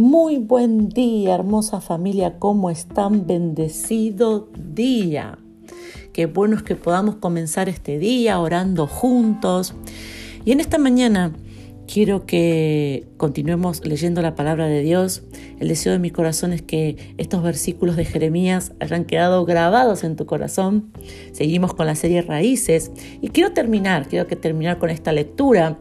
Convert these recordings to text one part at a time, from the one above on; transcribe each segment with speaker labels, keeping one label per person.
Speaker 1: Muy buen día, hermosa familia, ¿cómo están? Bendecido día. Qué bueno es que podamos comenzar este día orando juntos. Y en esta mañana quiero que continuemos leyendo la palabra de Dios. El deseo de mi corazón es que estos versículos de Jeremías hayan quedado grabados en tu corazón. Seguimos con la serie Raíces y quiero terminar, quiero que terminar con esta lectura.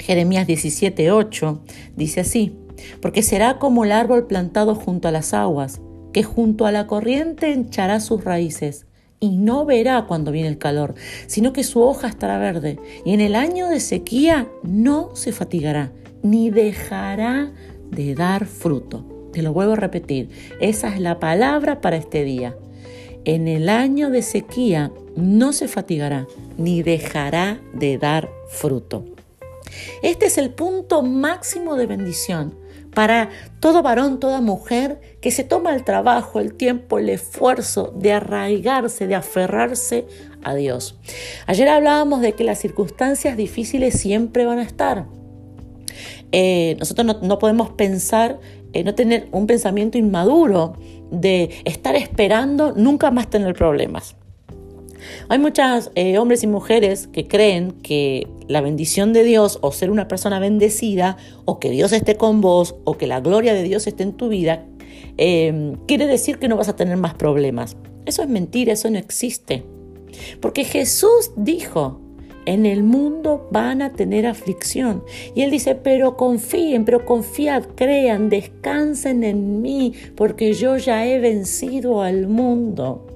Speaker 1: Jeremías 17:8 dice así: porque será como el árbol plantado junto a las aguas, que junto a la corriente hinchará sus raíces, y no verá cuando viene el calor, sino que su hoja estará verde, y en el año de sequía no se fatigará, ni dejará de dar fruto. Te lo vuelvo a repetir, esa es la palabra para este día. En el año de sequía no se fatigará, ni dejará de dar fruto. Este es el punto máximo de bendición para todo varón, toda mujer que se toma el trabajo, el tiempo, el esfuerzo de arraigarse, de aferrarse a Dios. Ayer hablábamos de que las circunstancias difíciles siempre van a estar. Eh, nosotros no, podemos pensar, eh, no tener un pensamiento inmaduro de estar esperando nunca más tener problemas. Hay muchos eh, hombres y mujeres que creen que la bendición de Dios o ser una persona bendecida o que Dios esté con vos o que la gloria de Dios esté en tu vida em, quiere decir que no vas a tener más problemas. Eso es mentira, eso no existe. Porque Jesús dijo, en el mundo van a tener aflicción. Y él dice, pero confíen, pero confiad, crean, descansen en mí, porque yo ya he vencido al mundo.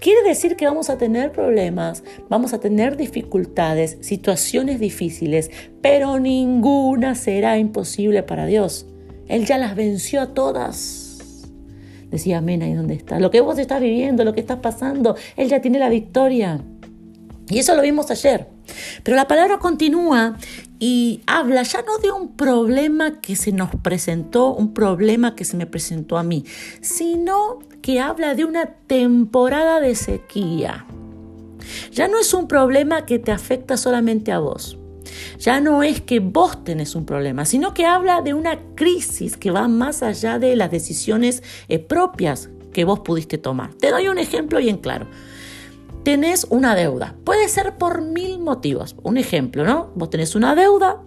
Speaker 1: Quiere decir que vamos a tener problemas, vamos a tener dificultades, situaciones difíciles, pero ninguna será imposible para Dios. Él ya las venció a todas. Decía amén ahí donde está. Lo que vos estás viviendo, lo que estás pasando, Él ya tiene la victoria. Y eso lo vimos ayer. Pero la palabra continúa y habla ya no de un problema que se nos presentó, un problema que se me presentó a mí, sino que habla de una temporada de sequía. Ya no es un problema que te afecta solamente a vos. Ya no es que vos tenés un problema, sino que habla de una crisis que va más allá de las decisiones eh, propias que vos pudiste tomar. Te doy un ejemplo bien claro tenés una deuda. Puede ser por mil motivos. Un ejemplo, ¿no? Vos tenés una deuda,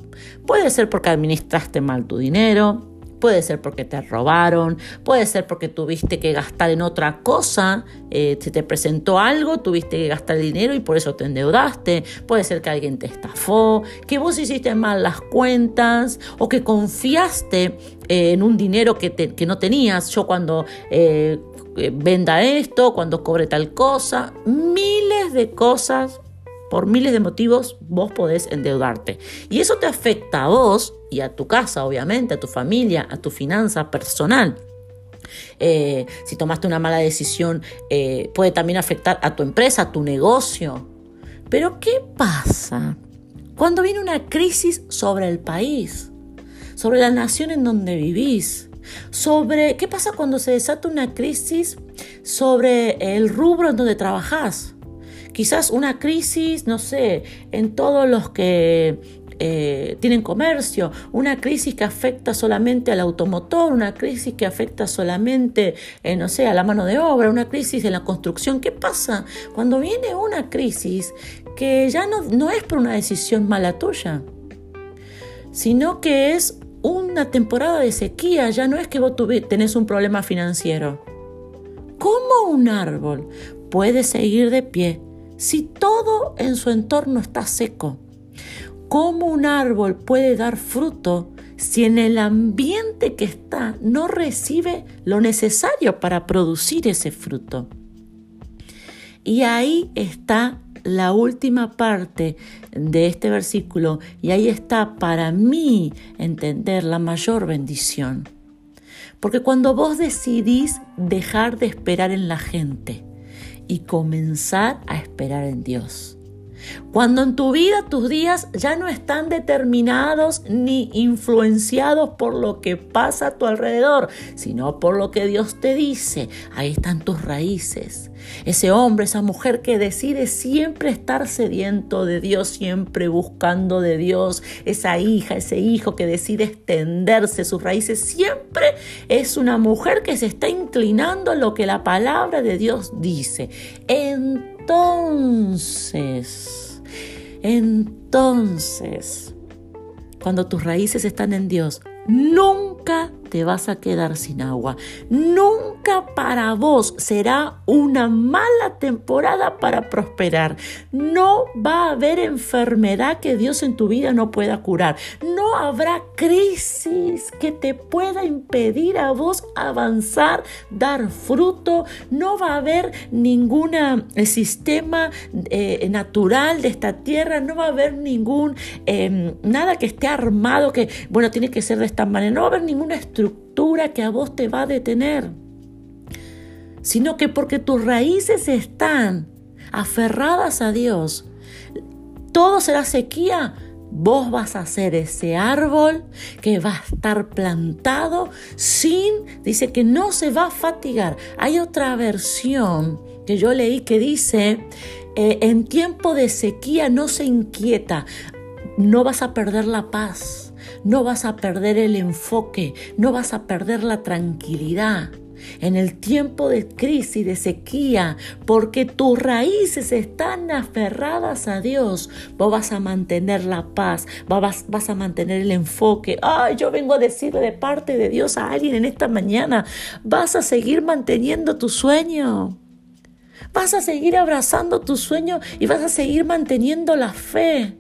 Speaker 1: puede ser porque administraste mal tu dinero, puede ser porque te robaron, puede ser porque tuviste que gastar en otra cosa, eh, se te presentó algo, tuviste que gastar dinero y por eso te endeudaste, puede ser que alguien te estafó, que vos hiciste mal las cuentas o que confiaste eh, en un dinero que, que, no tenías. Yo cuando eh, venda esto, cuando cobre tal cosa, miles de cosas, por miles de motivos, vos podés endeudarte. Y eso te afecta a vos y a tu casa, obviamente, a tu familia, a tu finanza personal. Eh, si tomaste una mala decisión, eh, puede también afectar a tu empresa, a tu negocio. Pero ¿qué pasa cuando viene una crisis sobre el país, sobre la nación en donde vivís? sobre qué pasa cuando se desata una crisis sobre el rubro en donde trabajas. Quizás una crisis, no sé, en todos los que eh, tienen comercio, una crisis que afecta solamente al automotor, una crisis que afecta solamente, eh, no sé, a la mano de obra, una crisis en la construcción. ¿Qué pasa cuando viene una crisis que ya no, no es por una decisión mala tuya, sino que es una temporada de sequía, ya no es que vos tenés un problema financiero. ¿Cómo un árbol puede seguir de pie si todo en su entorno está seco? ¿Cómo un árbol puede dar fruto si en el ambiente que está no recibe lo necesario para producir ese fruto? Y ahí está la última parte de este versículo y ahí está para mí entender la mayor bendición. Porque cuando vos decidís dejar de esperar en la gente y comenzar a esperar en Dios, Cuando en tu vida tus días ya no están determinados ni influenciados por lo que pasa a tu alrededor, sino por lo que Dios te dice, ahí están tus raíces. Ese hombre, esa mujer que decide siempre estar sediento de Dios, siempre buscando de Dios, esa hija, ese hijo que decide extenderse sus raíces, siempre es una mujer que se está inclinando a lo que la palabra de Dios dice. Entonces, entonces, cuando tus raíces están en Dios, nunca te vas a quedar sin agua. Nunca para vos será una mala temporada para prosperar. No va a haber enfermedad que Dios en tu vida no pueda curar. No habrá crisis que te pueda impedir a vos avanzar, dar fruto. No va a haber ningún eh, sistema eh, natural de esta tierra. No va a haber ningún, em, nada que esté armado que, bueno, tiene que ser de esta manera. No va a haber ninguna estructura que a vos te va a detener, sino que porque tus raíces están aferradas a Dios, todo será sequía. Vos vas a ser ese árbol que va a estar plantado sin, dice que no se va a fatigar. Hay otra versión que yo leí que dice, eh, en tiempo de sequía no se inquieta, no vas a perder la paz no vas a perder el enfoque, no vas a perder la tranquilidad. En el tiempo de crisis, de sequía, porque tus raíces están aferradas a Dios, vos vas a mantener la paz, vas, vas a mantener el enfoque. Ay, yo vengo a decirle de parte de Dios a alguien en esta mañana, vas a seguir manteniendo tu sueño. Vas a seguir abrazando tu sueño y vas a seguir manteniendo la fe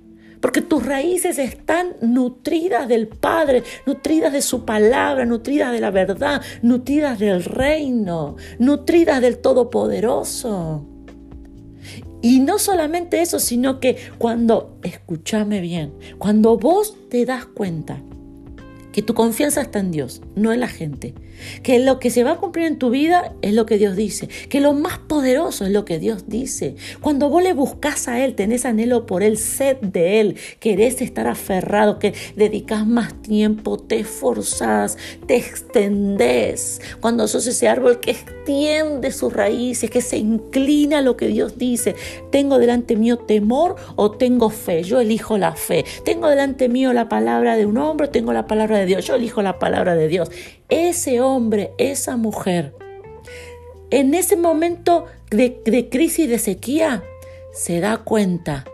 Speaker 1: porque tus raíces están nutridas del Padre, nutridas de su palabra, nutridas de la verdad, nutridas del reino, nutridas del Todopoderoso. Y no solamente eso, sino que cuando, escúchame bien, cuando vos te das cuenta que tu confianza está en Dios, no en la gente, que lo que se va a cumplir en tu vida es lo que Dios dice, que lo más poderoso es lo que Dios dice. Cuando vos le buscas a Él, tenés anhelo por Él, sed de Él, querés estar aferrado, que dedicas más tiempo, te esforzás, te extendés. Cuando sos ese árbol que extiende sus raíces, que se inclina a lo que Dios dice, tengo delante mío temor o tengo fe, yo elijo la fe. Tengo delante mío la palabra de un hombre, tengo la palabra de Dios, yo elijo la palabra de Dios ese hombre, esa mujer, en ese momento de, de crisis, de sequía, se da cuenta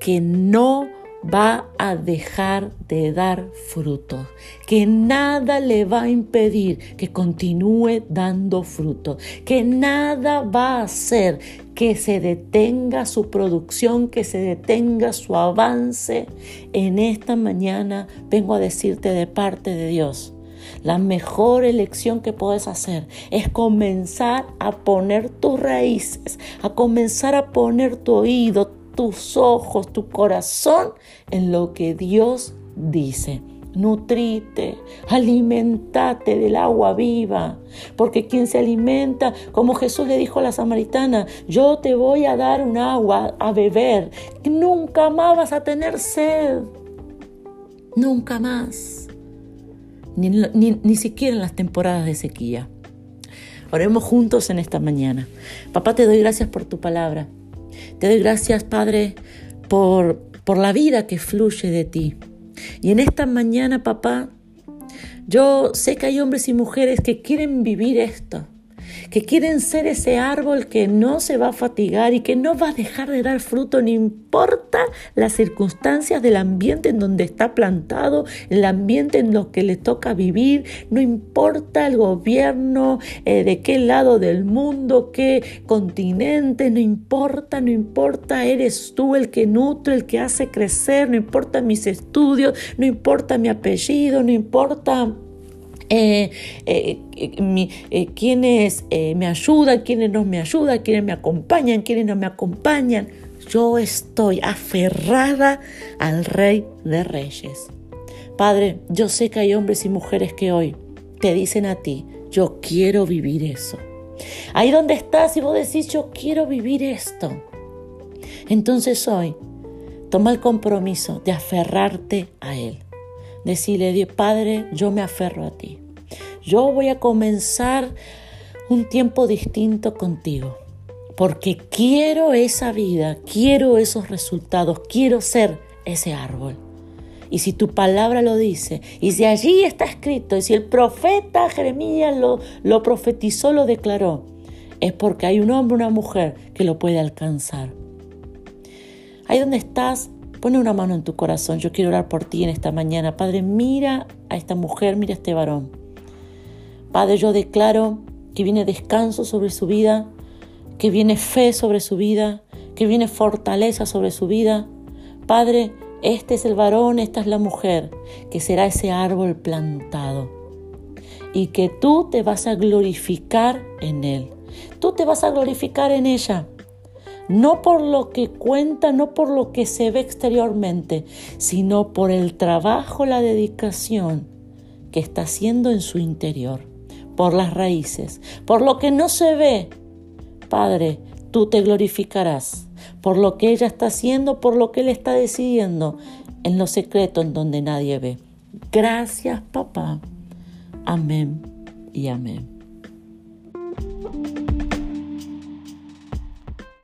Speaker 1: que no va a dejar de dar fruto, que nada le va a impedir que continúe dando fruto, que nada va a hacer que se detenga su producción, que se detenga su avance. En esta mañana vengo a decirte de parte de Dios, la mejor elección que puedes hacer es comenzar a poner tus raíces, a comenzar a poner tu oído, tus ojos, tu corazón en lo que Dios dice. Nutrite, alimentate del agua viva, porque quien se alimenta, como Jesús le dijo a la samaritana, yo te voy a dar un agua a beber, nunca más vas a tener sed, nunca más ni, siquiera en las temporadas de sequía. Oremos juntos en esta mañana. Papá, te doy gracias por tu palabra. Te doy gracias, Padre, por, por la vida que fluye de ti. Y en esta mañana, papá, yo sé que hay hombres y mujeres que quieren vivir esto que quieren ser ese árbol que no se va a fatigar y que no va a dejar de dar fruto, no importa las circunstancias del ambiente en donde está plantado, el ambiente en lo que le toca vivir, no importa el gobierno, eh, de qué lado del mundo, qué continente, no importa, no importa, eres tú el que nutre, el que hace crecer, no importa mis estudios, no importa mi apellido, no importa eh, eh, eh, quienes me ayudan, quienes no me ayudan, quienes me acompañan, quienes no me acompañan. Yo estoy aferrada al Rey de Reyes. Padre, yo sé que hay hombres y mujeres que hoy te dicen a ti, yo quiero vivir eso. Ahí donde estás y vos decís, yo quiero vivir esto. Entonces hoy, toma el compromiso de aferrarte a Él. Decirle, Padre, yo me aferro a ti. Yo voy a comenzar un tiempo distinto contigo, porque quiero esa vida, quiero esos resultados, quiero ser ese árbol. Y si tu palabra lo dice, y si allí está escrito, y si el profeta Jeremías lo, lo profetizó, lo declaró, es porque hay un hombre, una mujer que lo puede alcanzar. Ahí donde estás, pone una mano en tu corazón. Yo quiero orar por ti en esta mañana. Padre, mira a esta mujer, mira a este varón. Padre, yo declaro que viene descanso sobre su vida, que viene fe sobre su vida, que viene fortaleza sobre su vida. Padre, este es el varón, esta es la mujer, que será ese árbol plantado. Y que tú te vas a glorificar en él. Tú te vas a glorificar en ella. No por lo que cuenta, no por lo que se ve exteriormente, sino por el trabajo, la dedicación que está haciendo en su interior, por las raíces, por lo que no se ve. Padre, tú te glorificarás por lo que ella está haciendo, por lo que él está decidiendo, en lo secreto en donde nadie ve. Gracias, papá. Amén y amén.